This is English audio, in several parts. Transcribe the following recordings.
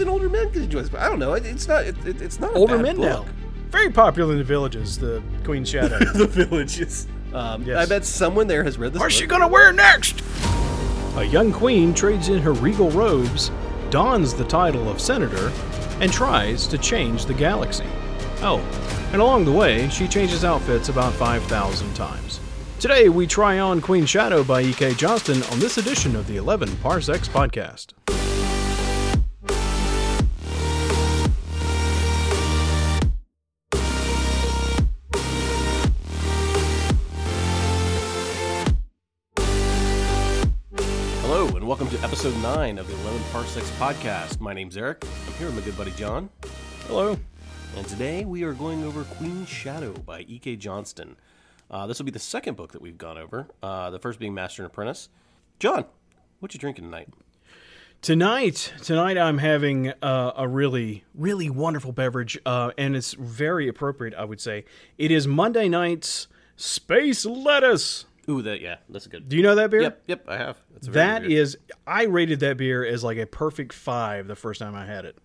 even older men can enjoy this. But I don't know. It, it's not. It, it, it's not Older men book. now. Very popular in the villages, the Queen's Shadow. the villages. Um, Yes. I bet someone there has read this. What's she gonna wear next? A young queen trades in her regal robes, dons the title of senator, and tries to change the galaxy. Oh, and along the way, she changes outfits about 5,000 times. Today, we try on Queen Shadow by E.K. Johnston on this edition of the 11 Parsecs Podcast. Episode nine of the Eleven Parsecs podcast. My name's Eric. I'm here with my good buddy John, Hello. and today we are going over Queen Shadow by E.K. Johnston. Uh, this will be the second book that we've gone over. Uh, the first being Master and Apprentice. John, what you drinking tonight? Tonight, tonight I'm having uh, a really, really wonderful beverage, uh, and it's very appropriate, I would say. It is Monday night's Space Lettuce. Ooh, that yeah, that's a good. Do you know that beer? Yep, yep, I have. That's a very That good is, I rated that beer as like a perfect five the first time I had it.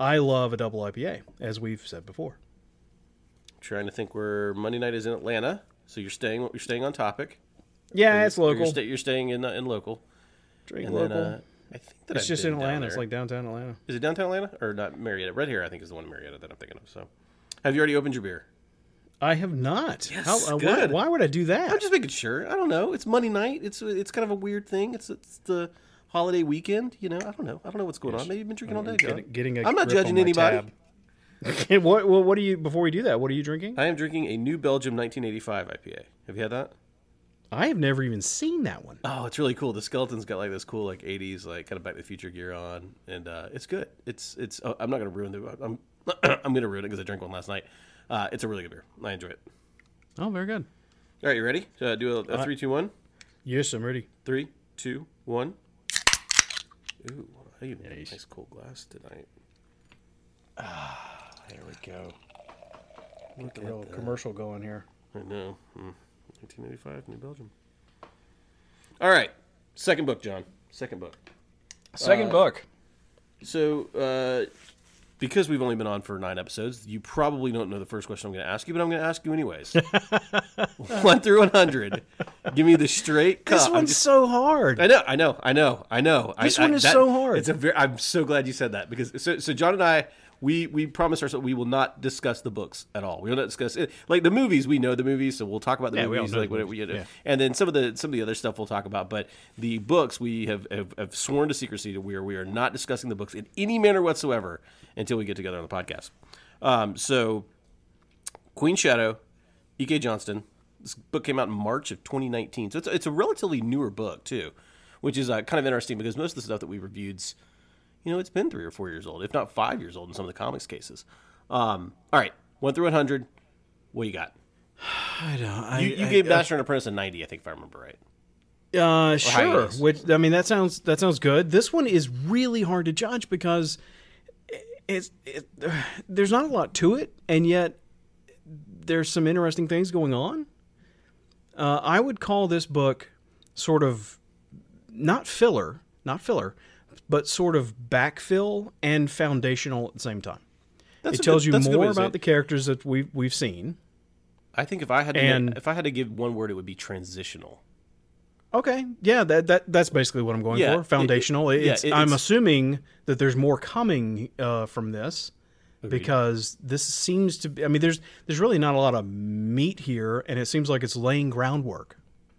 I love a double IPA, as we've said before. trying to think where Monday night is in Atlanta. So you're staying you're staying on topic. Yeah, it's local. You're, sta- you're staying in uh, in local. Drink And local. then uh, I think that it's I've just in Atlanta. It's like downtown Atlanta. Is it downtown Atlanta or not Marietta? Red Hare, I think, is the one in Marietta that I'm thinking of. So, have you already opened your beer? I have not. Yes, How, uh, why, good. why would I do that? I'm just making sure. I don't know. It's Monday night. It's it's kind of a weird thing. It's it's the holiday weekend. You know, I don't know. I don't know what's going on. Maybe you've been drinking all day. Getting, getting a I'm not judging anybody. what, what? What do you? Before we do that, what are you drinking? I am drinking a New Belgium 1985 IPA. Have you had that? I have never even seen that one. Oh, it's really cool. The skeleton's got like this cool like '80s like kind of Back to the Future gear on, and uh, it's good. It's it's. Oh, I'm not gonna ruin the. I'm I'm gonna ruin it because I drank one last night. Uh, it's a really good beer. I enjoy it. Oh, very good. All right, you ready? Uh, do a, a three, two, one. Yes, I'm ready. Three, two, one. Ooh, I even got a nice cool glass tonight. Ah, there we go. Get the real commercial going here. I know. Hmm. 1985, New Belgium. All right, second book, John. Second book. Second book. So, uh, because we've only been on for nine episodes, you probably don't know the first question I'm going to ask you, but I'm going to ask you anyways. one through 100. Give me the straight cut. This one's just- so hard. I know, I know, I know, I know. This I, one I- is so hard. It's a very. I'm so glad you said that because so, so John and I we we promised ourselves we will not discuss the books at all. We will not discuss it. Like the movies, we know the movies, so we'll talk about the Yeah, movies, like whatever you know. yeah. And then some of the some of the other stuff we'll talk about. But the books we have have, have sworn to secrecy to where we are not discussing the books in any manner whatsoever until we get together on the podcast. Um, so Queen Shadow, E.K. Johnston. This book came out in March of 2019, so it's it's a relatively newer book too, which is uh, kind of interesting because most of the stuff that we reviewed's, you know, it's been three or four years old, if not five years old in some of the comics cases. Um, all right, one through 100. What you got? I don't. I, You, you I- gave Master and Apprentice a 90, I think, if I remember right. Uh, sure. Which I mean, that sounds that sounds good. This one is really hard to judge because it's it, there's not a lot to it, and yet there's some interesting things going on. Uh, I would call this book sort of not filler, not filler, but sort of backfill and foundational at the same time. That's it tells good- you that's a good way more to say about the characters that we've we've seen. I think if I had to And- if I had to give one word, it would be transitional. Okay, yeah, that that that's basically what I'm going Yeah, for. it- Foundational. it- yeah, it's, it- I'm it's- assuming that there's more coming uh, from this because this seems to be. I mean, there's there's really not a lot of meat here, and it seems like it's laying groundwork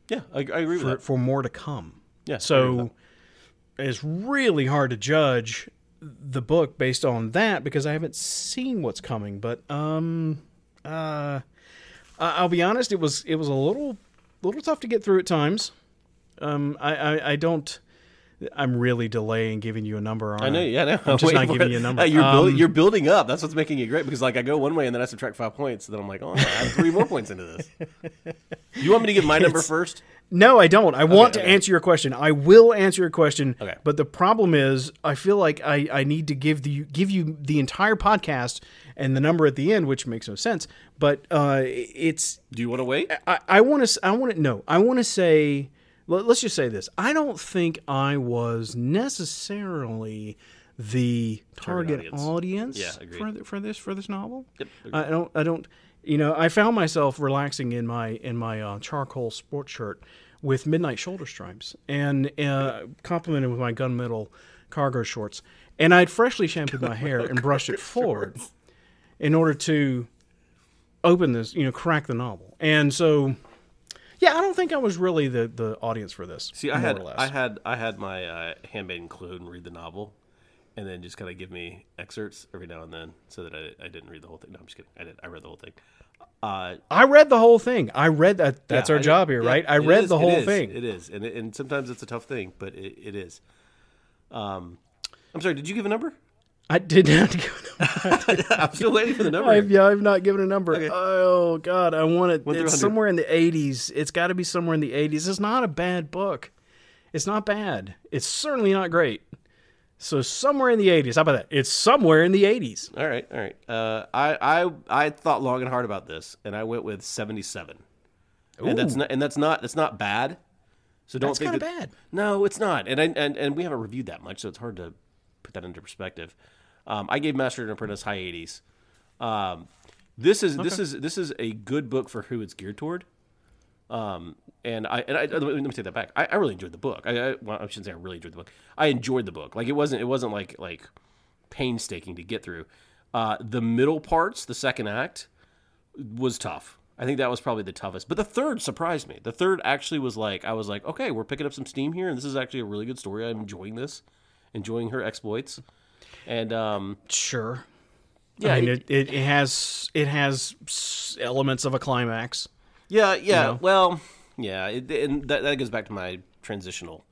Yeah, I, I agree with for, that. for more to come. Yeah, I agree with So it's really hard to judge the book based on that because I haven't seen what's coming. But um, uh, I'll be honest, it was it was a little little tough to get through at times. Um, I, I, I don't. I'm really delaying giving you a number. I know, yeah, I know. I'm just not giving you a number. Uh, you're, build- Um, you're building up. That's what's making it great because, like, I go one way and then I subtract five points. Then I'm like, oh, I have three more points into this. You want me to give my number It's- first? No, I don't. I want to answer your question. I will answer your question. Okay. But the problem is, I feel like I, I need to give the give you the entire podcast and the number at the end, which makes no sense. But uh, it's Do you want to wait? I, I want to I want to no I want to say let, us just say this I don't think I was necessarily the target, audience. audience, Yeah, for th- for this for this novel. Yep. I don't I don't you know I found myself relaxing in my in my uh, charcoal sports shirt with midnight shoulder stripes and uh, complemented with my gunmetal cargo shorts, and I'd freshly shampooed my hair and brushed it forward in order to open this, you know, crack the novel. And so, yeah, I don't think I was really the, the audience for this. See, I had. I had I had my uh, handmaiden clone read the novel, and then just kind of give me excerpts every now and then, so that I, I didn't read the whole thing. No, I'm just kidding. I did. I read the whole thing. Uh, I read the whole thing. I read that. That's yeah, our I- job here, yeah, right? I read is, the whole thing. It is, and and sometimes it's a tough thing, but it, it is. Um, I'm sorry. Did you give a number? I did not have to give a I'm still waiting for the number. I've, yeah, I've not given a number. Okay. Oh God, I want it. It's somewhere in the 80s. It's got to be somewhere in the 80s. It's not a bad book. It's not bad. It's certainly not great. So somewhere in the 80s. How about that? It's somewhere in the 80s. All right, all right. Uh, I I I thought long and hard about this, and I went with 77. And that's not and that's not that's not bad. So don't That's think kinda that- bad. No, it's not. And I, and and we haven't reviewed that much, so it's hard to put that into perspective. Um, I gave Master and Apprentice high 80s. Um, this is this is this is a good book for who it's geared toward. Um, and I and I let me take that back. I, I really enjoyed the book. I, I well, I shouldn't say I really enjoyed the book. I enjoyed the book. Like it wasn't it wasn't like like painstaking to get through. Uh, the middle parts, the second act, was tough. I think that was probably the toughest. But the third surprised me. The third actually was like I was like, okay, we're picking up some steam here, and this is actually a really good story. I'm enjoying this, enjoying her exploits, and um, Sure. yeah, I mean, it- it, it, it has it has elements of a climax. Yeah, yeah. know? Well, yeah, it, and that, that goes back to my transitional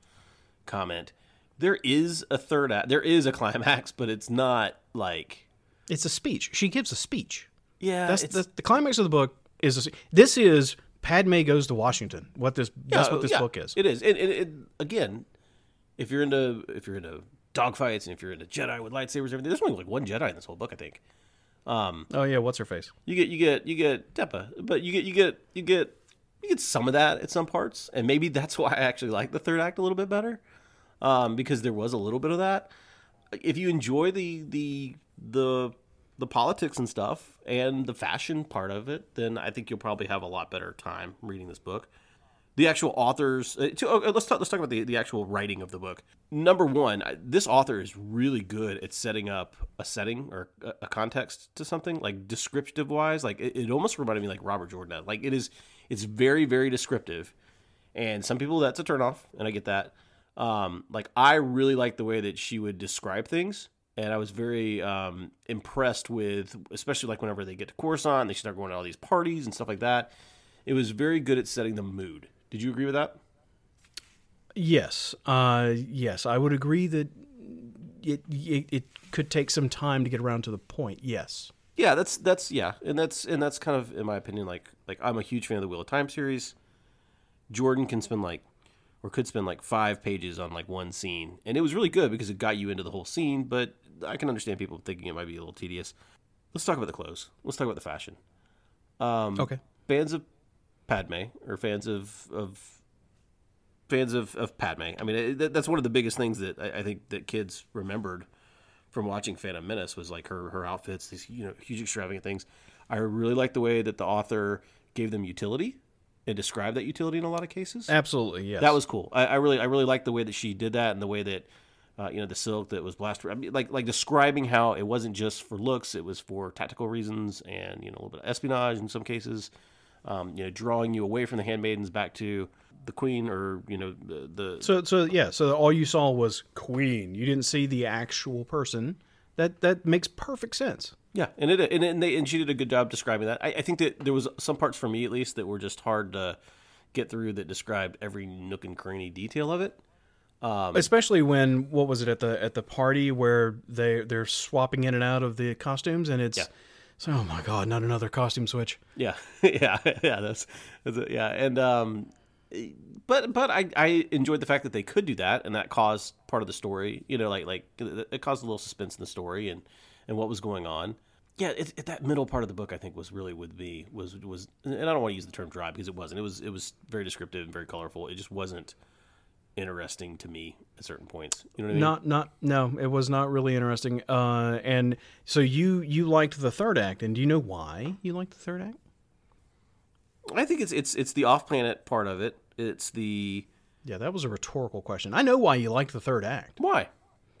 comment. There is a third act. There is a climax, but it's not like It's a speech. She gives a speech. yeah. That's the, the climax of the book. Is a, this is Padme goes to Washington. What this that's what this yeah, book is. It is. And, and, and again, if you're into if you're into dogfights and if you're into Jedi with lightsabers, and everything, there's only like one Jedi in this whole book, I think. Um, oh yeah, what's her face? You get you get you get Depa, but you get you get you get you get some of that at some parts, and maybe that's why I actually like the third act a little bit better, um, because there was a little bit of that. If you enjoy the the the the politics and stuff and the fashion part of it, then I think you'll probably have a lot better time reading this book. The actual authors. Uh, to, oh, let's talk. Let's talk about the, the actual writing of the book. Number one, this author is really good at setting up a setting or a, a context to something, like descriptive wise. Like it, it almost reminded me like Robert Jordan. Like it is, it's very very descriptive, and some people that's a turnoff, and I get that. Um, like I really like the way that she would describe things, and I was very um, impressed with, especially like whenever they get to Coruscant, they start going to all these parties and stuff like that. It was very good at setting the mood. Did you agree with that? Yes, uh, yes, I would agree that it, it it could take some time to get around to the point. Yes. Yeah, that's that's yeah, and that's and that's kind of in my opinion like like I'm a huge fan of the Wheel of Time series. Jordan can spend like or could spend like five pages on like one scene, and it was really good because it got you into the whole scene. But I can understand people thinking it might be a little tedious. Let's talk about the clothes. Let's talk about the fashion. Um, Okay. Bands of Padme or fans of of fans of, of Padme. I mean, it, that's one of the biggest things that I, I think that kids remembered from watching Phantom Menace was like her her outfits, these you know huge extravagant things. I really like the way that the author gave them utility and described that utility in a lot of cases. Absolutely. Yes. That was cool. I, I really I really like the way that she did that and the way that uh, you know the silk that was blasted. I mean, like like describing how it wasn't just for looks; it was for tactical reasons and you know a little bit of espionage in some cases. Um, you know, drawing you away from the handmaidens back to the queen or you know the, the So so yeah. So all you saw was Queen. You didn't see the actual person. That that makes perfect sense. Yeah, and it and, and they and she did a good job describing that. I, I think that there was some parts for me at least that were just hard to get through that described every nook and cranny detail of it. Especially when what was it at the at the party where they they're swapping in and out of the costumes and it's Yeah. So oh my god, not another costume switch. Yeah, yeah, yeah. That's, that's yeah, and um, but but I I enjoyed the fact that they could do that, and that caused part of the story. You know, like like it caused a little suspense in the story and and what was going on. Yeah, it, it, that middle part of the book I think was really with me was was, and I don't want to use the term dry because it wasn't. It was it was very descriptive and very colorful. It just wasn't interesting to me at certain points. You know what I mean? Not not no, it was not really interesting. Uh, and so you you liked the third act, and do you know why you liked the third act? I think it's it's it's the off planet part of it. It's the Yeah, that was a rhetorical question. I know why you liked the third act. why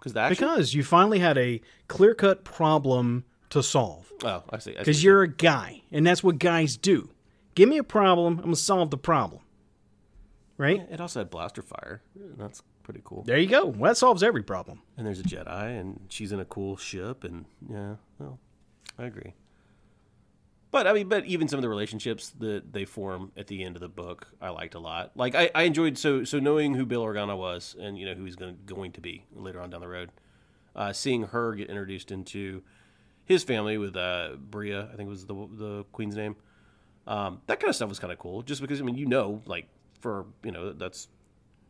because action. Because you finally had a clear cut problem to solve. oh, I see. I see. Because you're a guy, and that's what guys do. Give me a problem, I'm gonna solve the problem. Right? It also had blaster fire. That's pretty cool. There you go. Well, that solves every problem. And there's a Jedi, and she's in a cool ship, and yeah, well, I agree. But I mean, but even some of the relationships that they form at the end of the book, I liked a lot. Like I, I enjoyed so so knowing who Bail Organa was, and you know who he's going going to be later on down the road. Uh, seeing her get introduced into his family with uh, Bria, I think was the the queen's name. Um, that kind of stuff was kind of cool, just because I mean, you know, like for you know that's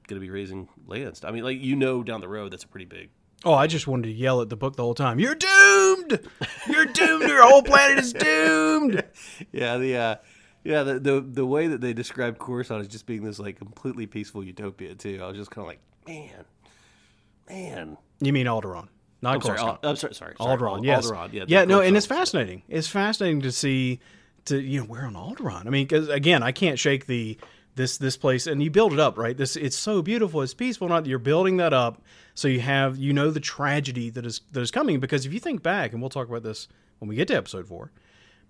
going to be raising Leia. I mean, like you know, down the road, that's a pretty big Oh, I just wanted to yell at the book the whole time. You're doomed. You're doomed. Your whole planet is doomed. yeah, the uh, yeah, the, the the way that they described Coruscant as just being this like completely peaceful utopia too. I was just kind of like, man, man. You mean Alderaan, not I'm sorry, Coruscant. Al- I'm sorry, sorry, sorry. Alderaan, Al- yes. Alderaan, yeah, yeah, no, and it's fascinating. It's fascinating to see, to you know, we're on Alderaan. I mean, because again, I can't shake the this this place, and you build it up, right? This it's so beautiful, it's peaceful. Not you're building that up, so you have you know the tragedy that is that is coming. Because if you think back, and we'll talk about this when we get to Episode Four,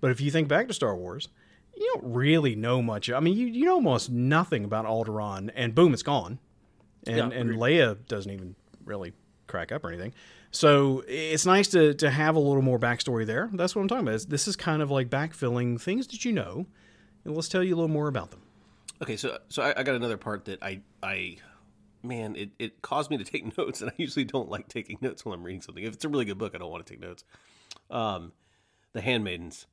but if you think back to Star Wars, you don't really know much. I mean, you you know almost nothing about Alderaan, and boom, it's gone, and Yeah, and. Leia doesn't even really crack up or anything. So it's nice to to have a little more backstory there. That's what I'm talking about. This is kind of like backfilling things that you know, and let's tell you a little more about them. Okay, so so I, I got another part that I I man it, it caused me to take notes, and I usually don't like taking notes when I'm reading something. If it's a really good book, I don't want to take notes. Um, the handmaidens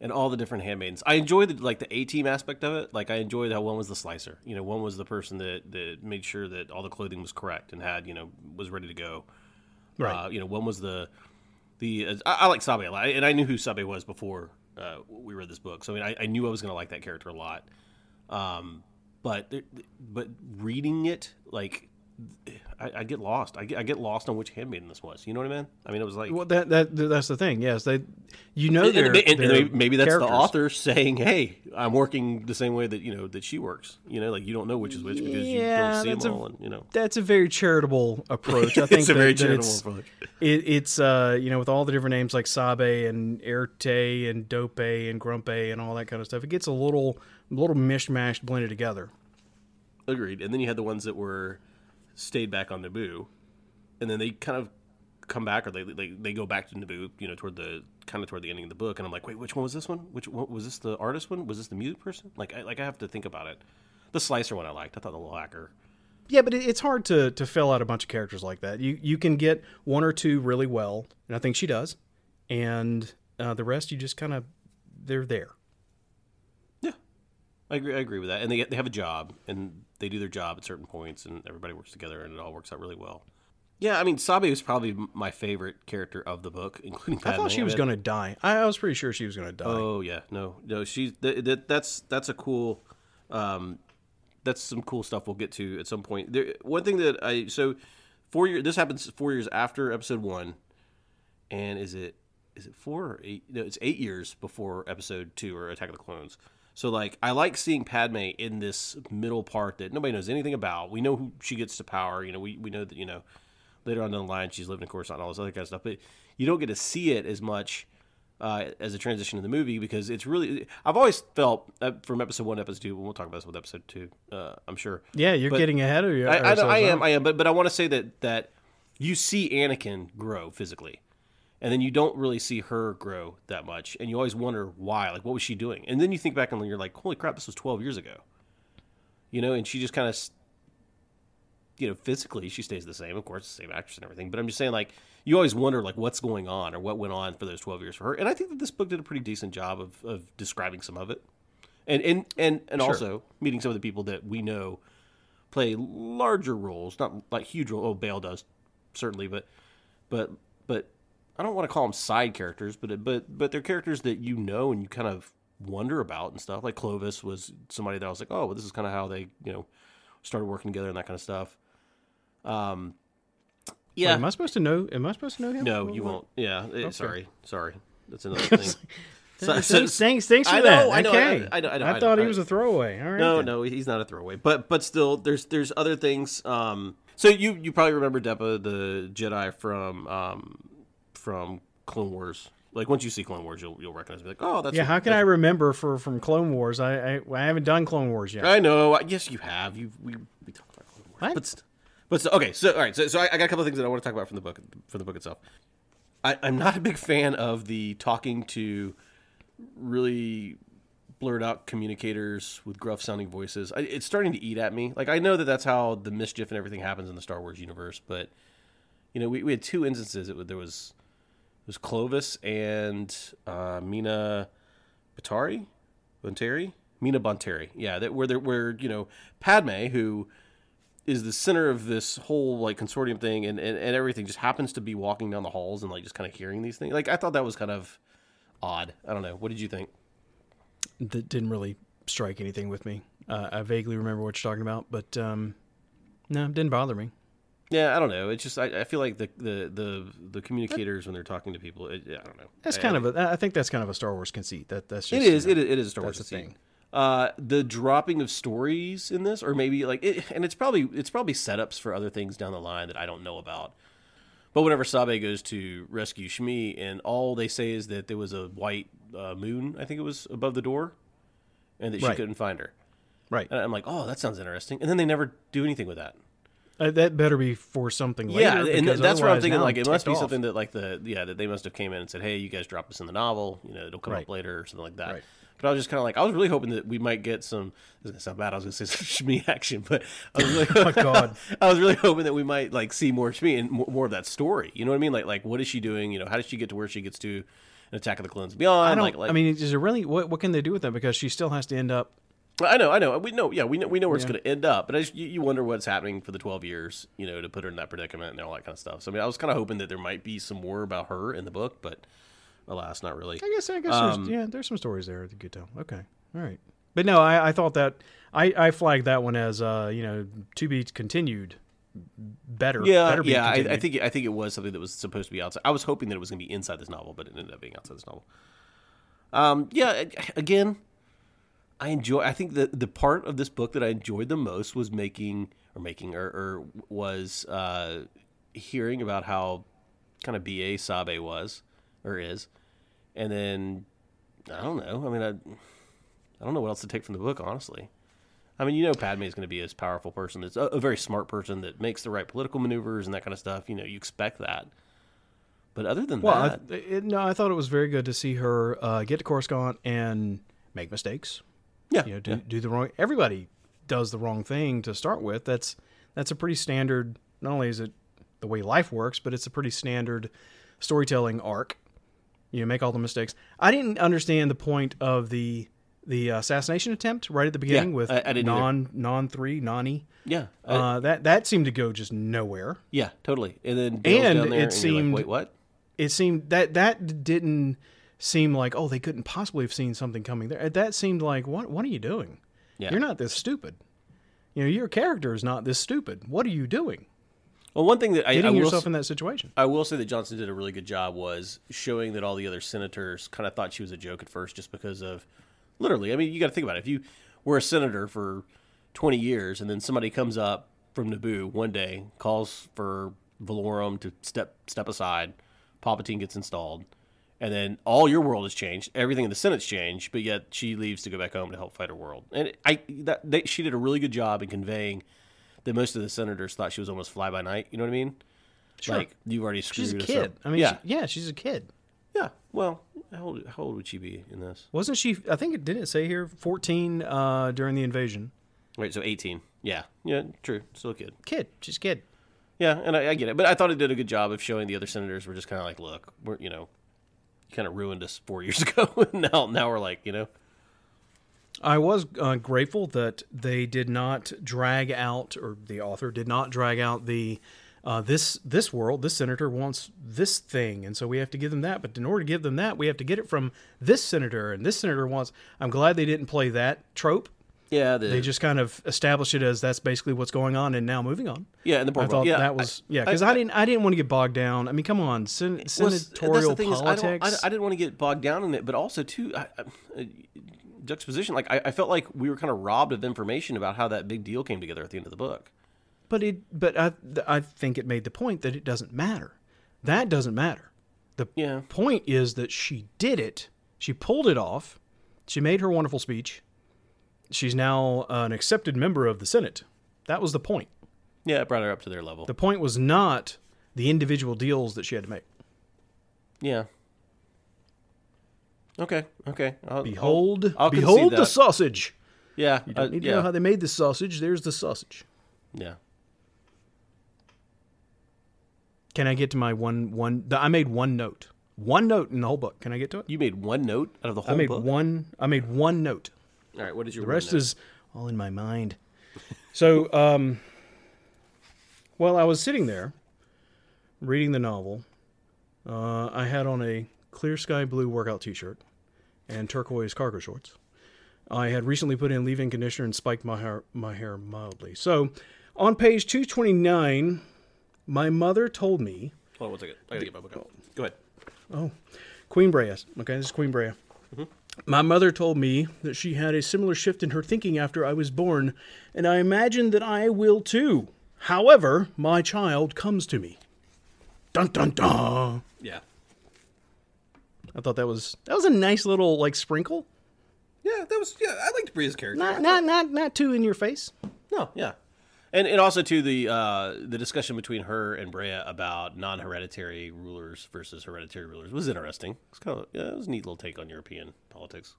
and all the different handmaidens. I enjoy the like the A team aspect of it. Like I enjoyed how one was the slicer. You know, one was the person that that made sure that all the clothing was correct and had you know was ready to go. Right. Uh, you know, one was the the uh, I, I like Sabe a lot, and I knew who Sabe was before uh, we read this book. So I mean, I, I knew I was going to like that character a lot. Um, but but reading it like. I, I get lost. I get, I get lost on which handmaiden this was. You know what I mean? I mean, it was like Well, that that that's the thing. Yes, they, you know, they're, and- and they're maybe, that's characters. the author saying, "Hey, I'm working the same way that you know that she works." You know, like you don't know which is which because you don't see them a- all, and you know, That's a very charitable approach. I think it's a that- very charitable it's- approach. It, it's uh, you know with all the different names like Sabe and Erte and Dope and Grumpe and all that kind of stuff, it gets a little little mishmashed blended together. Agreed. And then you had the ones that were stayed back on Naboo, and then they kind of come back, or they they, they go back to Naboo, you know, toward the kind of toward the ending of the book. And I'm like, wait, which one was this one? Which one was this? The artist one? Was this the mute person? Like, I, like I have to think about it. The slicer one I liked. I thought the little hacker. Yeah, but it, it's hard to to fill out a bunch of characters like that. You you can get one or two really well, and I think she does, and uh, the rest you just kind of they're there. I agree. I agree with that. And they they have a job, and they do their job at certain points, and everybody works together, and it all works out really well. Yeah, I mean, Sabe was probably my favorite character of the book, including. I thought she was going to die. I, I was pretty sure she was going to die. Oh yeah, no, no. She's th- th- that's that's a cool. Um, that's some cool stuff we'll get to at some point. There, one thing that I so four years. This happens four years after episode one, and is it is it four or eight? No, it's eight years before episode two or Attack of the Clones. So like, I like seeing Padme in this middle part that nobody knows anything about. We know who she gets to power. You know, we we know that you know later on down the line she's living in Coruscant and all this other kind of stuff, but you don't get to see it as much uh, as a transition in the movie because it's really. I've always felt uh, from episode one, to episode two. We'll talk about this with episode two. Uh, I'm sure. yeah, you're but- getting ahead of your. I, I, I am. I am, but but I want to say that that you see Anakin grow physically, and then you don't really see her grow that much, and you always wonder why. Like, what was she doing? And then you think back and you're like, holy crap, this was 12 years ago. You know, and she just kind of, you know, physically she stays the same, of course, the same actress and everything. But I'm just saying, like, you always wonder like what's going on or what went on for those 12 years for her. And I think that this book did a pretty decent job of of describing some of it, and and and and also meeting some of the people that we know play larger roles, not like huge roles. Oh, Bail does certainly, but but I don't want to call them side characters, but but but they're characters that you know and you kind of wonder about and stuff. Like Clovis was somebody that I was like, oh, well, this is kind of how they you know started working together and that kind of stuff. Um, Wait, yeah, am I supposed to know? Am I supposed to know him? no, you won't. Yeah, eh, sorry, sorry. That's another thing. So- so- Thanks, thanks, for I that. know, I okay. I know, I know, I know, thought he was a throwaway. All right. No, then. no, he's not a throwaway. But but still, there's there's other things. Um, so you you probably remember Depa, the Jedi from um from Clone Wars. Like once you see Clone Wars, you'll you'll recognize me. Like, oh, that's Yeah, how can I remember for from Clone Wars? I I, I haven't done Clone Wars yet. I know. I- Yes, you have. You we we talked about Clone Wars. What? But st- but okay. So all right. So so I, I got a couple of things that I want to talk about from the book from the book itself. I, I'm not a big fan of the talking to really blurred out communicators with gruff sounding voices. I, it's starting to eat at me. Like I know that that's how the mischief and everything happens in the Star Wars universe, but you know we, we had two instances. It, there was it was Clovis and uh, Mina Batari, Bonteri, Mina Bonteri. Yeah, that where there where you know Padme who is the center of this whole like consortium thing and, and, and everything just happens to be walking down the halls and like just kind of hearing these things. Like I thought that was kind of odd. I don't know. What did you think? That didn't really strike anything with me. Uh, I vaguely remember what you're talking about, but um, no, it didn't bother me. Yeah, I don't know. It's just I, I feel like the, the the the communicators when they're talking to people, it, I don't know. That's I- kind of a. I think that's kind of a Star Wars conceit. That that's It just is. you It know, is. It is a Star Wars thing. thing. Uh, the dropping of stories in this, or maybe like, it, and it's probably it's probably setups for other things down the line that I don't know about. But whenever Sabe goes to rescue Shmi, and all they say is that there was a white uh, moon, I think it was above the door, and that she Right. couldn't find her. Right. And I'm like, oh, that sounds interesting. And then they never do anything with that. Uh, that better be for something later. yeah, and that's where I'm thinking like it must be off. something that like the yeah that they must have came in and said, hey, you guys dropped this in the novel. You know, it'll come Right. up later or something like that. Right. But I was just kind of like, I was really hoping that we might get some. This is gonna sound bad. I was gonna say some Shmi action, but I was really, Oh, my God. I was really hoping that we might like see more Shmi and more, more of that story. You know what I mean? Like, like what is she doing? You know, how does she get to where she gets to? in Attack of the Clones Beyond. I don't. like, like, I mean, is it really? What what can they do with that? Because she still has to end up. I know, I know. We know, yeah, we know, we know where it's going to end up. But just, you, you wonder what's happening for the twelve years, you know, to put her in that predicament and all that kind of stuff. So I mean, I was kind of hoping that there might be some more about her in the book, but alas, not really. I guess. I guess. Um, there's, yeah, there's some stories there that you could tell. Okay. All right. But no, I, I thought that I, I flagged that one as uh you know to be continued. Better. Yeah, better be yeah. I, I think I think it was something that was supposed to be outside. I was hoping that it was going to be inside this novel, but it ended up being outside this novel. Um, yeah. Again, I enjoy. I think the the part of this book that I enjoyed the most was making or making or, or was uh, hearing about how kind of ba Sabe was or is, and then I don't know. I mean, I I don't know what else to take from the book, honestly. I mean, you know, Padme is going to be this powerful person that's a, a very smart person that makes the right political maneuvers and that kind of stuff. You know, you expect that. But other than Well, that, I, it, no, I thought it was very good to see her uh, get to Coruscant and make mistakes. Yeah, You know, do yeah. do the wrong. Everybody does the wrong thing to start with. That's that's a pretty standard. Not only is it the way life works, but it's a pretty standard storytelling arc. You know, make all the mistakes. I didn't understand the point of the the assassination attempt right at the beginning with I- I didn't either. non non three nani. yeah, uh, Uh, that that seemed to go just nowhere. yeah, totally. And then Dale's and down there it and you're like, seemed- wait, what? It seemed that that didn't seem like oh they couldn't possibly have seen something coming there. Uh, that seemed like what what are you doing? Yeah. You're not this stupid. You know, your character is not this stupid. What are you doing? Well, one thing that I, I Getting will yourself in that situation. I will say that Johnston did a really good job was showing that all the other senators kind of thought she was a joke at first, just because of literally. I mean, you got to think about it. If you were a senator for twenty years and then somebody comes up from Naboo one day, calls for Valorum to step step aside, Palpatine gets installed, and then all your world has changed. Everything in the Senate's changed, but yet she leaves to go back home to help fight her world. And I that they, she did a really good job in conveying that most of the senators thought she was almost fly by night. You know what I mean? Sure. Like you've already screwed up. She's a kid. I mean, yeah, she- yeah, she's a kid. yeah. Well, how old, how old would she be in this? Wasn't she? I think it didn't say here 14 uh, during the invasion. Right. so eighteen. Yeah, yeah, true. Still a kid. Kid. She's a kid. Yeah, and I, I get it, but I thought it did a good job of showing the other senators were just kind of like, look, we're you know, kind of ruined us four years ago. now, now we're like, you know, I was uh, grateful that they did not drag out, or the author did not drag out the uh, this this world. This senator wants this thing, and so we have to give them that. But in order to give them that, we have to get it from this senator, and this senator wants. I'm glad they didn't play that trope. Yeah, the, They just kind of established it as that's basically what's going on, and now moving on. yeah, and the I thought yeah, that was yeah, because I- I, didn't I didn't want to get bogged down. I mean, come on, sen- senatorial the thing is, I, politics. I, I didn't want to get bogged down in it, but also too I, I, uh, juxtaposition. Like I, I felt like we were kind of robbed of information about how that big deal came together at the end of the book. But it, but I, I think it made the point that it doesn't matter. That doesn't matter. The Yeah. point is that she did it. She pulled it off. She made her wonderful speech. She's now an accepted member of the Senate. That was the point. Yeah, it brought her up to their level. The point was not the individual deals that she had to make. yeah. Okay. Okay. I'll, Behold, I'll, I'll behold the sausage. Yeah. You uh, need to yeah. know how they made this sausage. There's the sausage. yeah. Can I get to my one one? I made one note. One note in the whole book. Can I get to it? You made one note out of the whole I made book. one. I made one note. All right. What did you? The rest is all in my mind. So, um, while I was sitting there reading the novel, uh, I had on a clear sky blue workout T-shirt and turquoise cargo shorts. I had recently put in leave-in conditioner and spiked my hair, my hair mildly. So, on page two twenty nine, my mother told me Hold on one second. I gotta get my book out. Go ahead. Oh, Queen Brea. Okay, this is Queen Brea. My mother told me that she had a similar shift in her thinking after I was born, and I imagine that I will too. However, my child comes to me. Dun dun dun. Yeah. I thought that was that was a nice little like sprinkle. Yeah, that was. Yeah, I liked Bria's character. Not not not not too in your face. No, yeah, and and also to the uh, the discussion between her and Brea about non-hereditary rulers versus hereditary rulers was interesting. It's kind of yeah, it was a neat little take on European politics.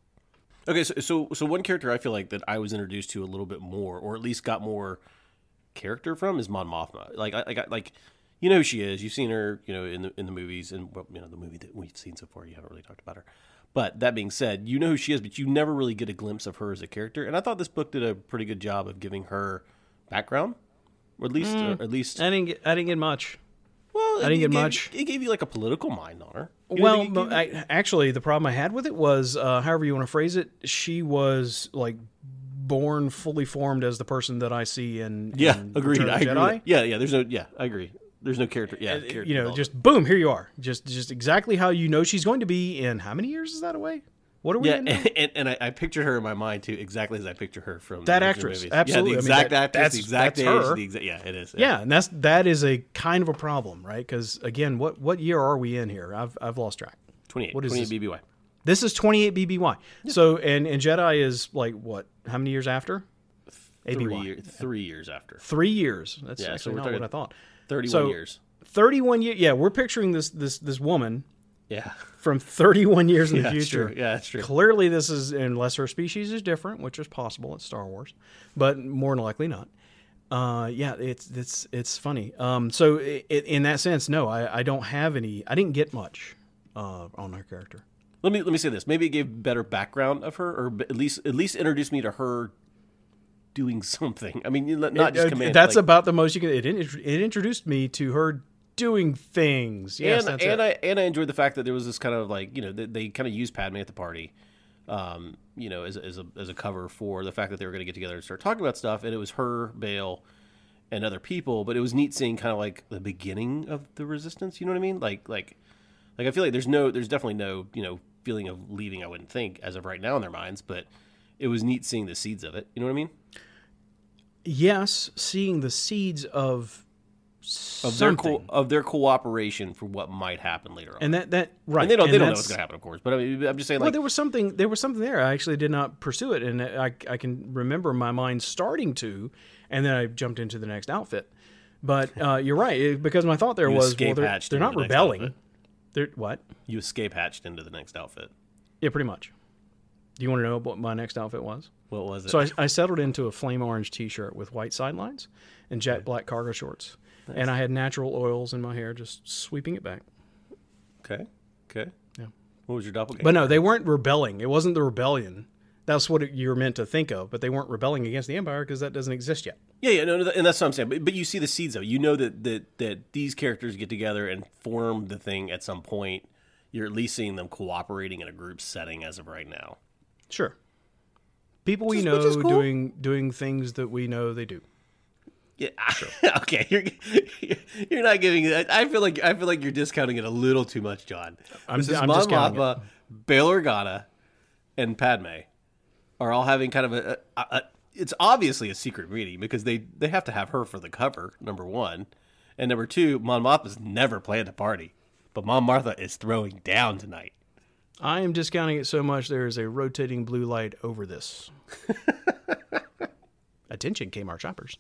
Okay, so so so one character I feel like that I was introduced to a little bit more, or at least got more character from, is Mon Mothma. Like I I- like. You know who she is. You've seen her, you know, in the in the movies, and well, you know the movie that we've seen so far. You haven't really talked about her, but that being said, you know who she is, but you never really get a glimpse of her as a character. And I thought this book did a pretty good job of giving her background, or at least, or at least, I didn't get I didn't get much. well, I didn't get gave- much. It gave you like a political mind on her. You Well, it gave but I, actually, the problem I had with it was, uh, however you want to phrase it, she was like born fully formed as the person that I see in yeah, in agreed. I agree. Jedi. Yeah, yeah. There's no, yeah, I agree. There's no character. Yeah, character you know, just boom, here you are, just just exactly how you know she's going to be in how many years is that away? What are we Yeah, and, and, and I, I picture her in my mind too, exactly as I picture her from That actress, movies. absolutely. Yeah, the exact that- actress, that's- the exact that's age, her. the exact, yeah, it is. Yeah, and that's that is a kind of a problem, right? Because again, what what year are we in here? I've I've lost track. 28, What is 28 this? BBY. This is 28 BBY. So and and Jedi is like what? How many years after? Three, ABY. year, three years after. Three years. That's Yeah, so actually we're not what I thought. 31 So- years. 31 years. Yeah, we're picturing this this this woman Yeah. from 31 years in Yeah, the future. true. Yeah, that's true. Clearly, this is unless her species is different, which is possible. It's Star Wars, but more than likely not. Uh, yeah, it's it's it's funny. Um, so i i in that sense, no, I, I don't have any. I didn't get much uh, on her character. Let me let me say this. Maybe it gave better background of her, or at least at least introduced me to her doing something. I mean, you let- not just Uh, command. that's like, about the most you can. It, it introduced me to her doing things. Yes, and that's and it. I and I enjoyed the fact that there was this kind of like you know they, they kind of used Padme at the party, um, you know, as, as a as a cover for the fact that they were going to get together and start talking about stuff, and it was her, Bail and other people. But it was neat seeing kind of like the beginning of the resistance. You know what I mean? Like like like I feel like there's no there's definitely no you know feeling of leaving. I wouldn't think as of right now in their minds, but it was neat seeing the seeds of it. You know what I mean? yes, seeing the seeds of Of their co- of their cooperation for what might happen later on. and that that right. And they don't they don't know what's going to happen, of course. But I mean, I'm just saying, well, like, there was something. There was something there. I actually did not pursue it, and I, I can remember my mind starting to, and then I jumped into the next outfit. But uh, you're right it- because my thought there You was, well, they're, they're not the rebelling. They're what? you escape hatched into the next outfit. Yeah, pretty much. Do you want to know what my next outfit was? What was it? So I, I settled into a flame orange T-shirt with white sidelines and jet black cargo shorts, and I had natural oils in my hair, just sweeping it back. okay, okay. Yeah. What was your doppelganger? But no, they weren't rebelling. It wasn't the rebellion. That's what you're meant to think of. But they weren't rebelling against the empire because that doesn't exist yet. yeah, yeah, no, no, and that's what I'm saying. But, but you see the seeds though. You know that that that these characters get together and form the thing at some point. You're at least seeing them cooperating in a group setting as of right now. Sure. People we is- know cool. doing doing things that we know they do. Yeah. okay. You're you're not giving it. I feel like I feel like you're discounting it a little too much, John. I'm- this is I'm Mon Mothma, Bail Organa, and Padme are all having kind of a, a, a. It's obviously a secret meeting because they they have to have her for the cover. Number one, and number two, Mon Mothma's never planned a party, but Mon Martha is throwing down tonight. I am discounting it so much there is a rotating blue light over this. Attention, Kmart shoppers.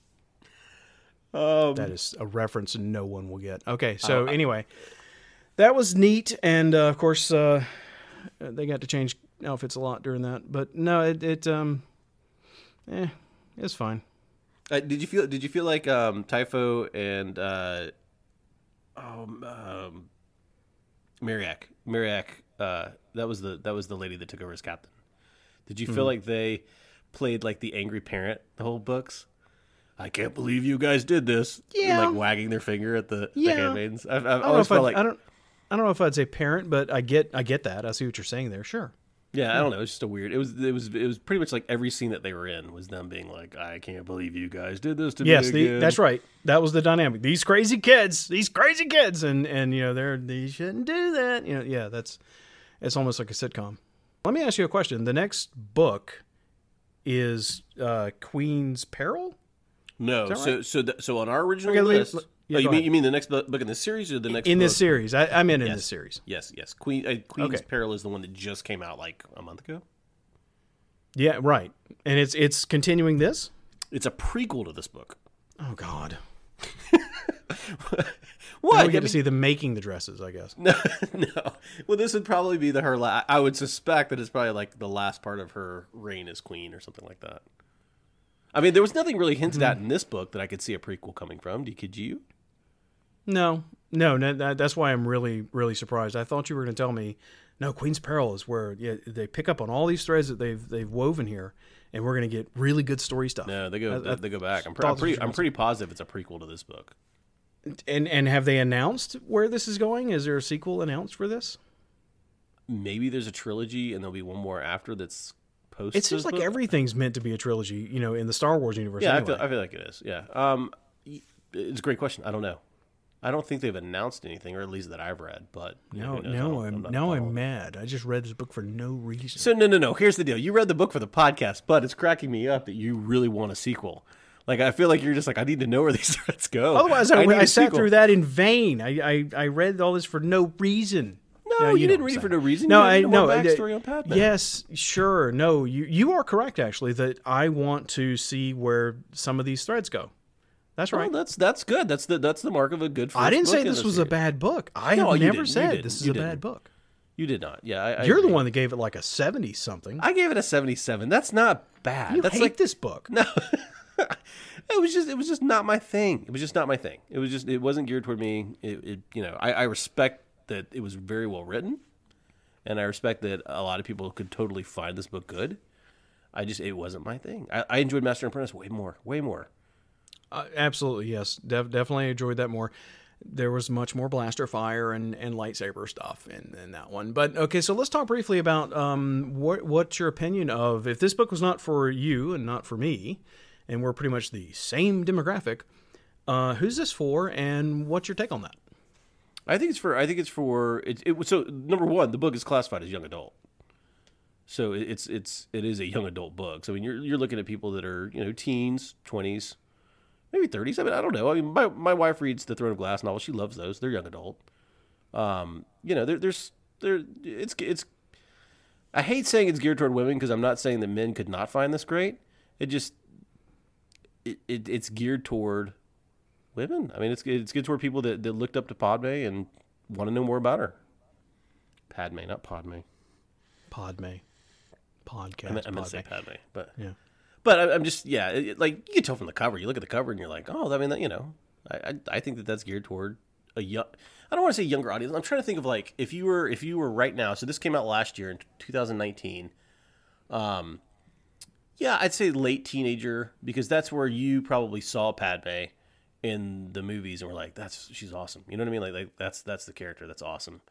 Um, That is a reference no one will get. Okay, so anyway, that was neat, and uh, of course uh, they got to change outfits a lot during that. But no, it, it um, eh, it's fine. Uh, did you feel? Did you feel like um, Typho and uh, um, um, Mariek? Mariek. Uh, that was the that was the lady that took over as captain. Did you feel like they played like the angry parent the whole books? I can't believe you guys did this. And, Yeah. like wagging their finger at the, Yeah. the handmaidens. I've, I've I don't know always felt like I don't. I don't know if I'd say parent, but I get I get that. I see what you're saying there. Sure. yeah, I don't know. It's just a weird. It was it was it was pretty much like every scene that they were in was them being like, I can't believe you guys did this to Yes, me again. that's right. That was the dynamic. These crazy kids, these crazy kids, and and you know they're they shouldn't do that. You know, yeah, that's it's almost like a sitcom. Let me ask you a question. The next book is uh, Queen's Peril. No, that so so th- so on our original Okay, me- list. yeah, oh, you mean ahead. you mean the next book in this series or the next in book? this series. I, I meant in Yes. this series. Yes, yes. Queen uh, Queen's Okay. Peril is the one that just came out like a month ago. Yeah, right. And it's it's continuing this. It's a prequel to this book. Oh God. What? Now we get I to see them making the dresses. I guess. No, no. Well, this would probably be the her. La- I would suspect that it's probably like the last part of her reign as queen or something like that. I mean, there was nothing really hinted Mm-hmm. at in this book that I could see a prequel coming from. Could you? No, no, no that, that's why I'm really, really surprised. I thought you were going to tell me, no, Queen's Peril is where yeah, they pick up on all these threads that they've they've woven here, and we're going to get really good story stuff. No, they go. I- they, I they go back. I'm, pre- I'm pretty. I'm pretty positive it's a prequel to this book. And and have they announced where this is going? Is there a sequel announced for this? Maybe there's a trilogy, and there'll be one more after that's post. It seems like book. everything's meant to be a trilogy, you know, in the Star Wars universe. Yeah, I feel, I feel like it is. Yeah. Um, it's a great question. I don't know. I don't think they've announced anything, or at least that I've read. But know, no. I'm, I'm now. I'm mad. I just read this book for no reason. So no, no, no. Here's the deal. You read the book for the podcast, but it's cracking me up that you really want a sequel. Like I feel like you're just like I need to know where these threads go. Otherwise, I, I a sat sequel. through that in vain. I, I, I read all this for no reason. No, you, know didn't read it for no reason. No, you I no. I- backstory on Padme. Yes, sure. No, you you are correct actually that I want to see where some of these threads go. That's Well, right. that's that's good. That's the that's the mark of a good. I didn't say this was a bad book. I No, have never said this is You a bad book. You did not. Yeah, I, I You're the one that gave it like a seventy something. I gave it a 77. That's not bad. you that's hate like this book. No. it was just it was just not my thing. It was just not my thing. It was just it wasn't geared toward me. It, it you know, I, I respect that it was very well written and I respect that a lot of people could totally find this book good. I just it wasn't my thing. I, I enjoyed Master and Apprentice way more, way more. Uh, absolutely, yes. Def- definitely enjoyed that more. There was much more blaster fire and, and lightsaber stuff in, in that one. But okay, so let's talk briefly about um, what what's your opinion of if this book was not for you and not for me, and we're pretty much the same demographic. Uh, who's this for, and what's your take on that? I think it's for I think it's for it, it so number one, the book is classified as young adult. So it's it's it is a young adult book. So I mean you're you're looking at people that are, you know, teens, twenties, maybe thirties. I mean, I don't know. I mean my, my wife reads the Throne of Glass novels. She loves those. They're young adult. Um, you know, there, there's there it's it's I hate saying it's geared toward women because I'm not saying that men could not find this great. It just it, it it's geared toward women. I mean, it's it's good toward people that, that looked up to Padme and want to know more about her. Padme, not Padme. Padme, podcast. I meant, I meant to say Padme, but Yeah. but I, I'm just yeah, it- like you can tell from the cover. You look at the cover and you're like, oh, I mean, that, you know, I, I I think that that's geared toward a young. I don't want to say younger audience. I'm trying to think of like if you were if you were right now. So this came out last year in 2019. Um, yeah, I'd say late teenager because that's where you probably saw Padme in the movies and we're like, that's she's awesome. You know what I mean? Like, like that's that's the character. That's awesome.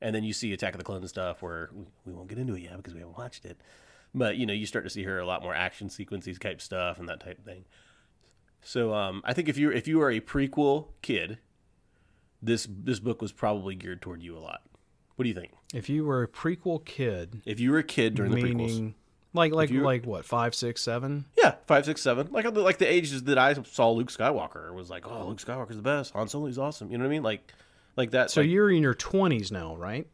And then you see Attack of the Clones stuff where we, we won't get into it yet because we haven't watched it. but you know you start to see her a lot more action sequences type stuff and that type of thing. So um, I think if you if you are a prequel kid, this this book was probably geared toward you a lot. What do you think? If you were a prequel kid, If you were a kid during the prequels, like like you- like what five, six, seven? yeah, five, six, seven, like like the ages that I saw Luke Skywalker was like, oh, Luke Skywalker's the best. Han Solo's awesome. You know what I mean? Like like that. So like, you're in your twenties now, right?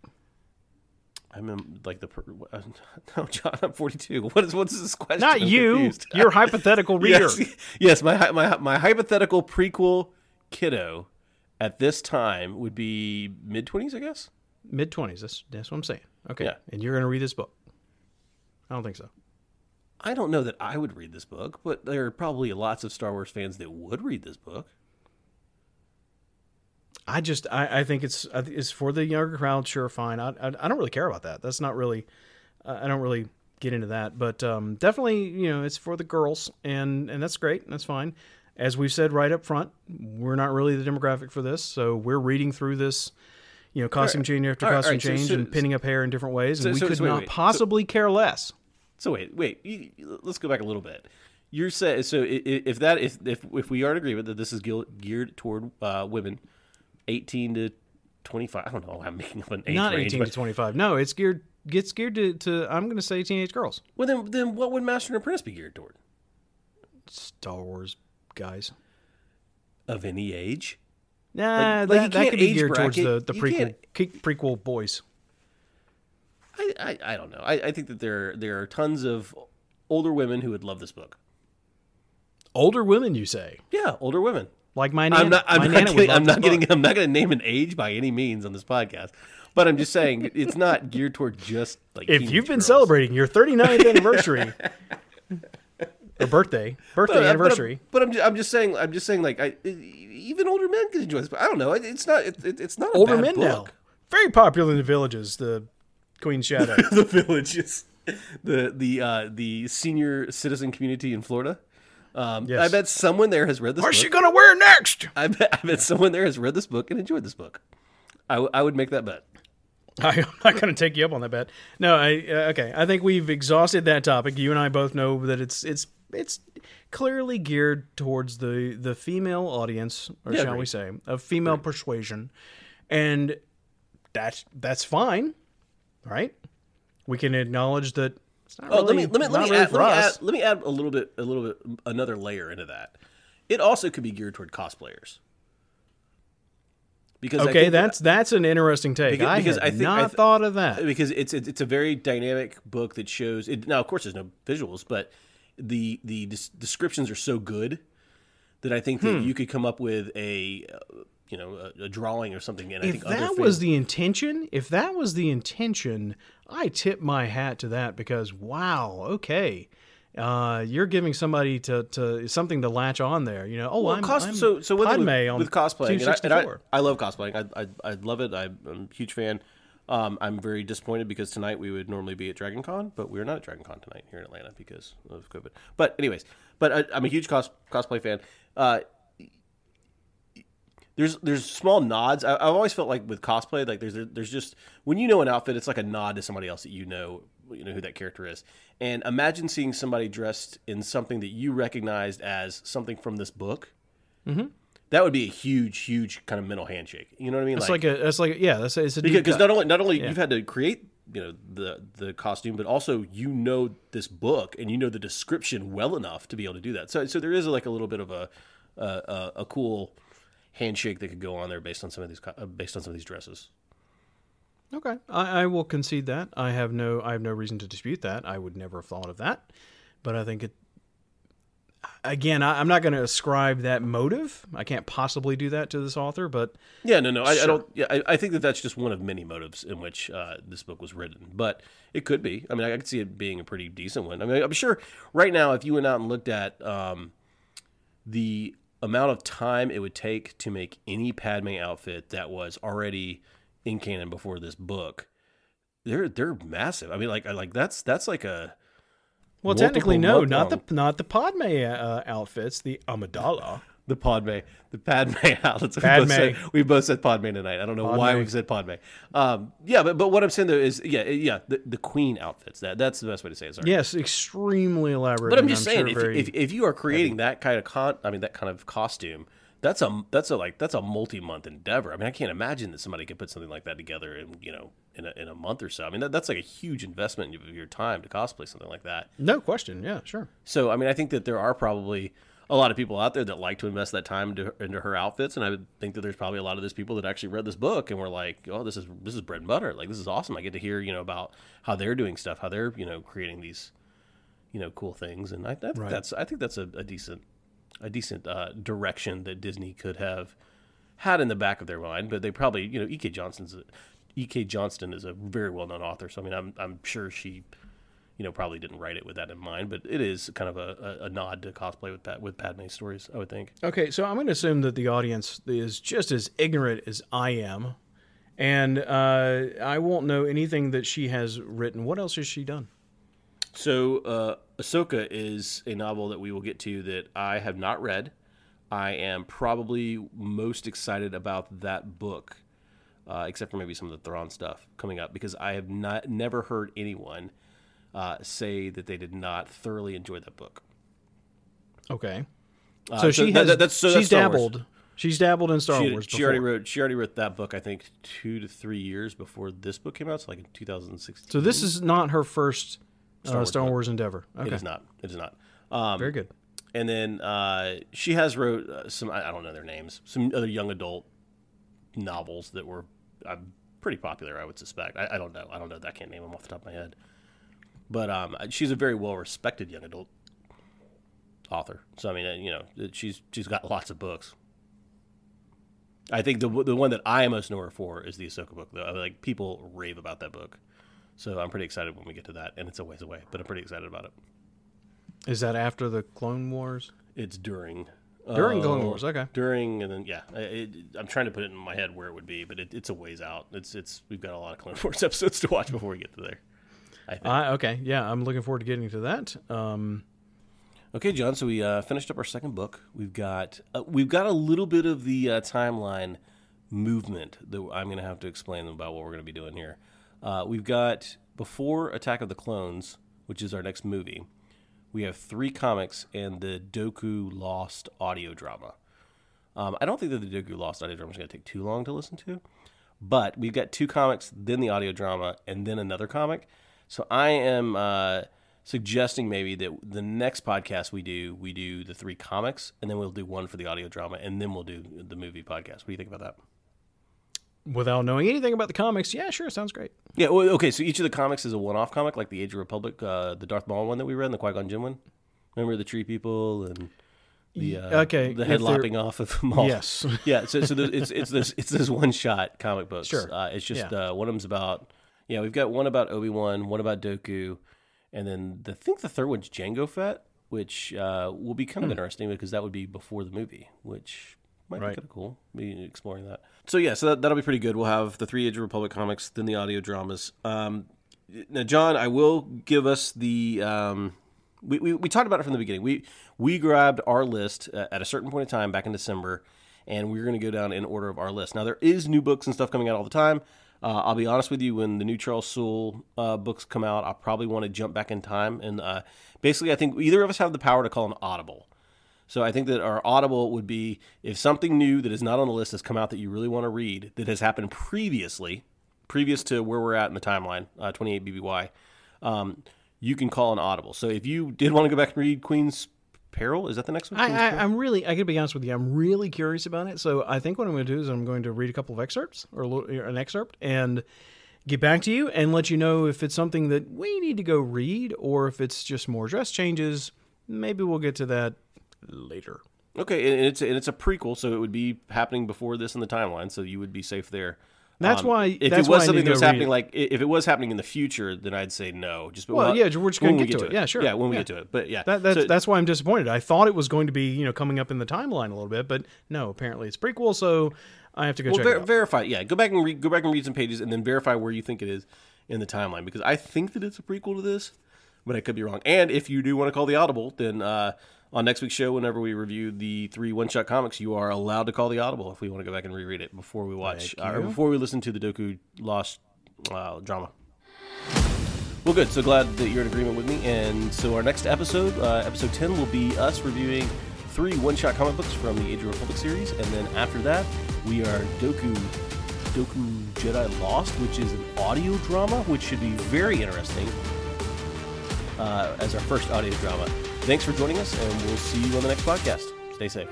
I'm in like the per- uh, no, Jon. I'm 42. What is what's this question? Not I'm you. confused. Your hypothetical reader. yes, yes. My my my hypothetical prequel kiddo at this time would be mid 20s, I guess. Mid twenties. That's that's what I'm saying. Okay. Yeah. And you're gonna read this book. I don't think so. I don't know that I would read this book, but there are probably lots of Star Wars fans that would read this book. I just I, I think it's it's for the younger crowd. Sure, fine. I, I I don't really care about that. That's not really. I don't really get into that, but um, definitely you know it's for the girls, and and that's great. That's fine. As we've said right up front, we're not really the demographic for this, so we're reading through this. You know, costume change after All right, costume right, so- change so- and pinning up hair in different ways, and so- we so- could so wait, not wait. So- possibly care less. So wait, wait. You, you- let's go back a little bit. You're saying so if that if if if we are in agreement that this is geared toward uh, women, 18 to 25. I don't know. I'm making up an age Not range, eighteen to twenty five. No, it's geared gets geared to, to I'm going to say teenage girls. Well, then then what would Master and Apprentice be geared toward? Star Wars guys. Of any age? Nah, like, that, you that could be age geared towards bracket- the, the prequel prequel boys. I, I, I don't know. I, I think that there there are tons of older women who would love this book. Older women, you say? Yeah, older women. Like my nana. I'm not. I'm not, getting, I'm not getting. book. I'm not going to name an age by any means on this podcast. But I'm just saying it's not geared toward just like. If you've been girls. celebrating your 39th anniversary or birthday, birthday But, uh, anniversary, But, I'm, but I'm, just, I'm just saying. I'm just saying. Like, I even older men can enjoy this. But I don't know. It, it's not. It, it, it's not a older men now, very popular in the villages. The Queen's Shadow. the villages, the the uh, the senior citizen community in Florida. Um, Yes. I bet someone there has read this. What's book. she gonna wear next? I bet, I bet someone there has read this book and enjoyed this book. I, w- I would make that bet. I'm not going to take you up on that bet. No, I uh, okay. I think we've exhausted that topic. You and I both know that it's it's it's clearly geared towards the the female audience, or Yeah, shall we say, of female persuasion, and that's that's fine, right? We can acknowledge that. It's not Oh, let me let me let me, really add, let me add let me add a little bit a little bit another layer into that. It also could be geared toward cosplayers. Because Okay, think that- that's that's an interesting take. Because- I because had I think- not I th- thought of that. because it's it's it's a very dynamic book that shows it, now of course there's no visuals but the the des- descriptions are so good that I think that Hmm. you could come up with a uh, you know a, a drawing or something and I if think that was the intention, if that was the intention, I tip my hat to that because wow, okay, uh, you're giving somebody to, to something to latch on there. You know, oh, Well, I'm, cos- I'm so so one thing Padme with, on with cosplaying, and I, and I, 264. I love cosplaying. I, I I love it. I'm a huge fan. Um, I'm very disappointed because tonight we would normally be at Dragon Con, but we're not at Dragon Con tonight here in Atlanta because of COVID. But anyways, but I, I'm a huge cos, cosplay fan. Uh, there's there's small nods. I, I've always felt like with cosplay, like there's there's just when you know an outfit, it's like a nod to somebody else that you know you know who that character is. And imagine seeing somebody dressed in something that you recognized as something from this book. Mm-hmm. That would be a huge, huge kind of mental handshake. You know what I mean? It's like, a, it's like, yeah, that's a, it's a because not only not only you've had to create you know the the costume, but also you know this book and you know the description well enough to be able to do that. So so there is like a little bit of a a, a, a cool handshake that could go on there based on some of these uh, based on some of these dresses. Okay, I, I will concede that. I have no, I have no reason to dispute that. I would never have thought of that, but I think it. Again, I, I'm not going to ascribe that motive. I can't possibly do that to this author, but Yeah, no, no, I, I don't. Yeah, I, I think that that's just one of many motives in which uh, this book was written, but it could be. I mean, I could see it being a pretty decent one. I mean, I'm sure right now, if you went out and looked at um, the amount of time it would take to make any Padme outfit that was already in canon before this book, they're they're massive. I mean, like like that's that's like a well, technically, no, not long. the not the Padme uh, outfits, the Amidala. The Padme, the Padme outlets. We Padme. both, said, we both said Padme tonight. I don't know why we've said Padme. Um, yeah, but but what I'm saying though is yeah yeah the, the Queen outfits. That that's the best way to say it. Sorry. Yes, extremely elaborate. But I'm just saying, sure if, if, if you are creating that kind of con, I mean that kind of costume, that's a that's a like that's a multi-month endeavor. I mean, I can't imagine that somebody could put something like that together in you know in a, in a month or so. I mean, that, that's like a huge investment of your time to cosplay something like that. no question, yeah, sure. So, I mean, I think that there are probably a lot of people out there that like to invest that time into, into her outfits, and I would think that there's probably a lot of those people that actually read this book and were like, "Oh, this is this is bread and butter. Like, this is awesome. I get to hear you know about how they're doing stuff, how they're you know creating these you know cool things." And I, I think Right. that's I think that's a, a decent a decent uh, direction that Disney could have had in the back of their mind. But they probably you know E.K. Johnson's E.K. Johnston is a very well known author, so I mean, I'm I'm sure she you know, probably didn't write it with that in mind, but it is kind of a, a, a nod to cosplay with Pat, with Padme stories, I would think. Okay, so I'm going to assume that the audience is just as ignorant as I am, and uh, I won't know anything that she has written. What else has she done? So, uh, Ahsoka is a novel that we will get to that I have not read. I am probably most excited about that book, uh, except for maybe some of the Thrawn stuff coming up, because I have not never heard anyone uh, say that they did not thoroughly enjoy that book. Okay, Uh, so she has that- that's so she's Star Wars. dabbled. She's dabbled in Star she, Wars. she already wrote she already wrote that book I think two to three years before this book came out, so like in 2016. So this is not her first uh, Wars Star. Wars endeavor. It Okay, is not. It is not. Um, very good. and then uh, she has wrote uh, some I I don't know their names, some other young adult novels that were uh, pretty popular. I would suspect. I, I don't know. I don't know. I can't name them off the top of my head. But um, she's a very well respected young adult author. So I mean, uh, you know, she's she's got lots of books. I think the the one that I most know her for is the Ahsoka book. Though, like people rave about that book, so I'm pretty excited when we get to that. And it's a ways away, but I'm pretty excited about it. Is that after the Clone Wars? It's during. During Clone Uh, Wars, okay. During and then yeah, I- it, I'm trying to put it in my head where it would be, but it, it's a ways out. It's it's we've got a lot of Clone Wars episodes to watch before we get to there. I think. Uh, okay, yeah, I'm looking forward to getting to that. Um, Okay, Jon. So we uh, finished up our second book. We've got uh, we've got a little bit of the uh, timeline movement that I'm going to have to explain about what we're going to be doing here. Uh, we've got before Attack of the Clones, which is our next movie. We have three comics and the Dooku Lost audio drama. Um, I don't think that the Dooku Lost audio drama is going to take too long to listen to, but we've got two comics, then the audio drama, and then another comic. So I am uh, suggesting maybe that the next podcast we do, we do the three comics, and then we'll do one for the audio drama, and then we'll do the movie podcast. What do you think about that? without knowing anything about the comics, yeah, sure, sounds great. Yeah. Well, okay. So each of the comics is a one-off comic, like the Age of Republic, uh, the Darth Maul one that we read, and the Qui Gon Jinn one. Remember the tree people and the uh, okay, the head lopping off of Maul. Yes. yeah. So, so it's it's this it's this one shot comic books. Sure. Uh, it's just Yeah. uh, one of them's about yeah. We've got one about Obi Wan, one about Dooku, and then the, I think the third one's Jango Fett, which uh, will be Hmm. kind of interesting because that would be before the movie, which might Right. be kind of cool. Be exploring that. So yeah, so that, that'll be pretty good. We'll have the three Age of Republic comics, then the audio dramas. Um, now, Jon, I will give us the. Um, we, we, we talked about it from the beginning. We we grabbed our list uh, at a certain point in time back in December, and we are going to go down in order of our list. Now there is new books and stuff coming out all the time. Uh, I'll be honest with you, when the new Charles Soule uh, books come out, I'll probably want to jump back in time. And uh, basically, I think either of us have the power to call an audible. So I think that our audible would be if something new that is not on the list has come out that you really want to read that has happened previously, previous to where we're at in the timeline, uh, 28 BBY, um, you can call an audible. So if you did want to go back and read Queen's Peril, is that the next one? I, I'm really, I gotta be honest with you, I'm really curious about it. So I think what I'm going to do is I'm going to read a couple of excerpts or a little, an excerpt and get back to you and let you know if it's something that we need to go read or if it's just more dress changes. Maybe we'll get to that later. Okay, and it's and it's a prequel, so it would be happening before this in the timeline, so you would be safe there. That's Um, why- if that's it was something that was happening, it. like if it was happening in the future, then I'd say no. Just but Well, yeah, we're just gonna we get to it. Yeah, sure. Yeah, when we Yeah. get to it. But yeah, That, that's So- that's why I'm disappointed. I thought it was going to be you know coming up in the timeline a little bit, but no, apparently it's prequel. So I have to go well, check ver- it out. verify. Yeah, go back and read, go back and read some pages, and then verify where you think it is in the timeline because I think that it's a prequel to this, but I could be wrong. And if you do want to call the audible, then uh, on next week's show, whenever we review the three one shot comics, you are allowed to call the audible if we want to go back and reread it before we watch uh, or before we listen to the Dooku Lost uh, drama. Well, good. So glad that you're in agreement with me. And so our next episode, uh, episode 10, will be us reviewing three one-shot comic books from the Age of Republic series. And then after that, we are Dooku Dooku Jedi Lost, which is an audio drama, which should be very interesting uh, as our first audio drama. Thanks for joining us, and we'll see you on the next podcast. Stay safe.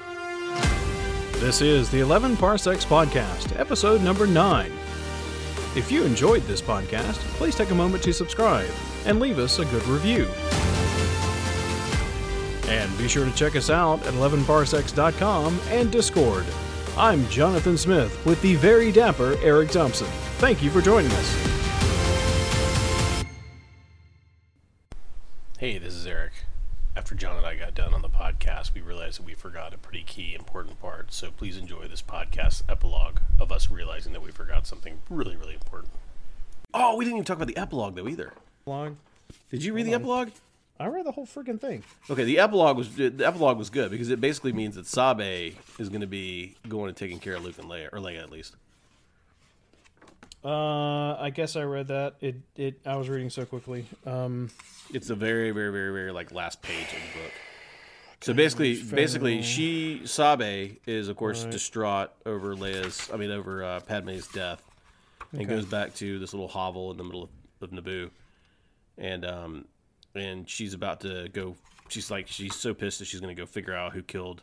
This is the 11 Parsecs Podcast, episode number 9. If you enjoyed this podcast, please take a moment to subscribe and leave us a good review. And be sure to check us out at 11parsecs.com and Discord. I'm Jonathan Smith with the very dapper Eric Thompson. Thank you for joining us. Podcast, we realized that we forgot a pretty key important part. So please enjoy this podcast epilogue of us realizing that we forgot something really, really important. Oh, we didn't even talk about the epilogue though either. Did you read the epilogue? I read the whole freaking thing. Okay, the epilogue was the epilogue was good because it basically means that Sabe is going to be going and taking care of Luke and Leia, or Leia at least. Uh, I guess I read that. It, it. I was reading so quickly. Um, It's the very, very, very, very like last page of the book. So basically, basically, she Sabe is of course distraught over Leia's, I mean, over uh, Padme's death, and goes back to this little hovel in the middle of, of Naboo, and um, and she's about to go. She's like, she's so pissed that she's going to go figure out who killed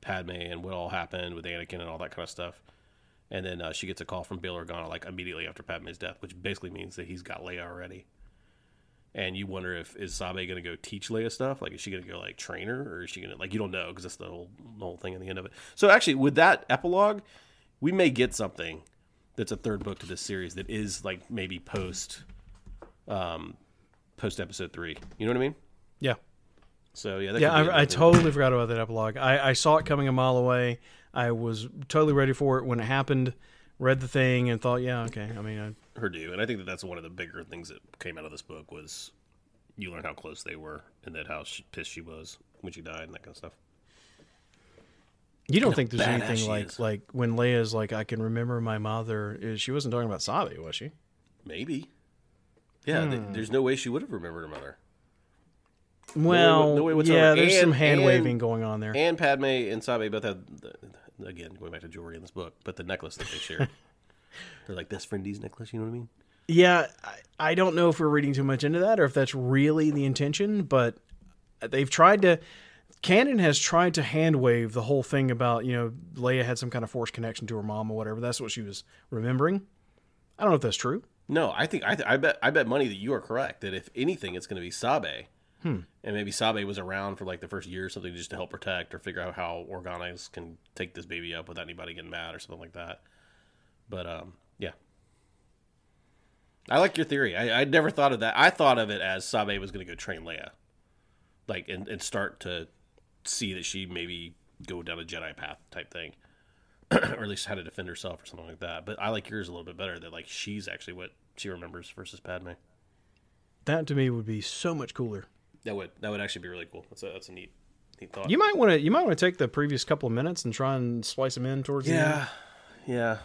Padme and what all happened with Anakin and all that kind of stuff. And then uh, she gets a call from Bail Organa like immediately after Padme's death, which basically means that he's got Leia already and you wonder if is Sabe gonna go teach Leia stuff? Like, is she gonna go like train her, or is she gonna like you don't know because that's the whole the whole thing in the end of it. So actually, with that epilogue, we may get something that's a third book to this series that is like maybe post, um, post episode three. You know what I mean? yeah. So yeah, that Yeah, I, I totally forgot about that epilogue. I, I saw it coming a mile away. I was totally ready for it when it happened. Read the thing and thought, yeah, okay. I mean, I, her due, and I think that that's one of the bigger things that came out of this book was you learn how close they were and that how she, pissed she was when she died and that kind of stuff. you don't think there's anything like is. like when Leia's like, I can remember my mother. Is she wasn't talking about Sabe, was she? Maybe. Yeah, th- hmm. there's no way she would have remembered her mother. Well, no way whatsoever. yeah, there's some hand waving going on there. And Padme and Sabe both have, the, again, going back to jewelry in this book, but the necklace that they share. They're like best friendies necklace, you know what I mean? Yeah, I, I don't know if we're reading too much into that or if that's really the intention, but they've tried to. Canon has tried to hand wave the whole thing about you know Leia had some kind of force connection to her mom or whatever. That's what she was remembering. I don't know if that's true. No, I think I, th- I bet I bet money that you are correct. That if anything, it's going to be Sabe, Hmm. and maybe Sabe was around for like the first year or something just to help protect or figure out how Organas can take this baby up without anybody getting mad or something like that. But um, yeah, I like your theory. I, I never thought of that. I thought of it as Sabe was going to go train Leia, like and, and start to see that she maybe go down a Jedi path type thing. or at least how to defend herself or something like that. But I like yours a little bit better. That like she's actually what she remembers versus Padme. That to me would be so much cooler. That would that would actually be really cool. That's a that's a neat neat thought. You might want to you might want to take the previous couple of minutes and try and splice them in towards the end. yeah, yeah.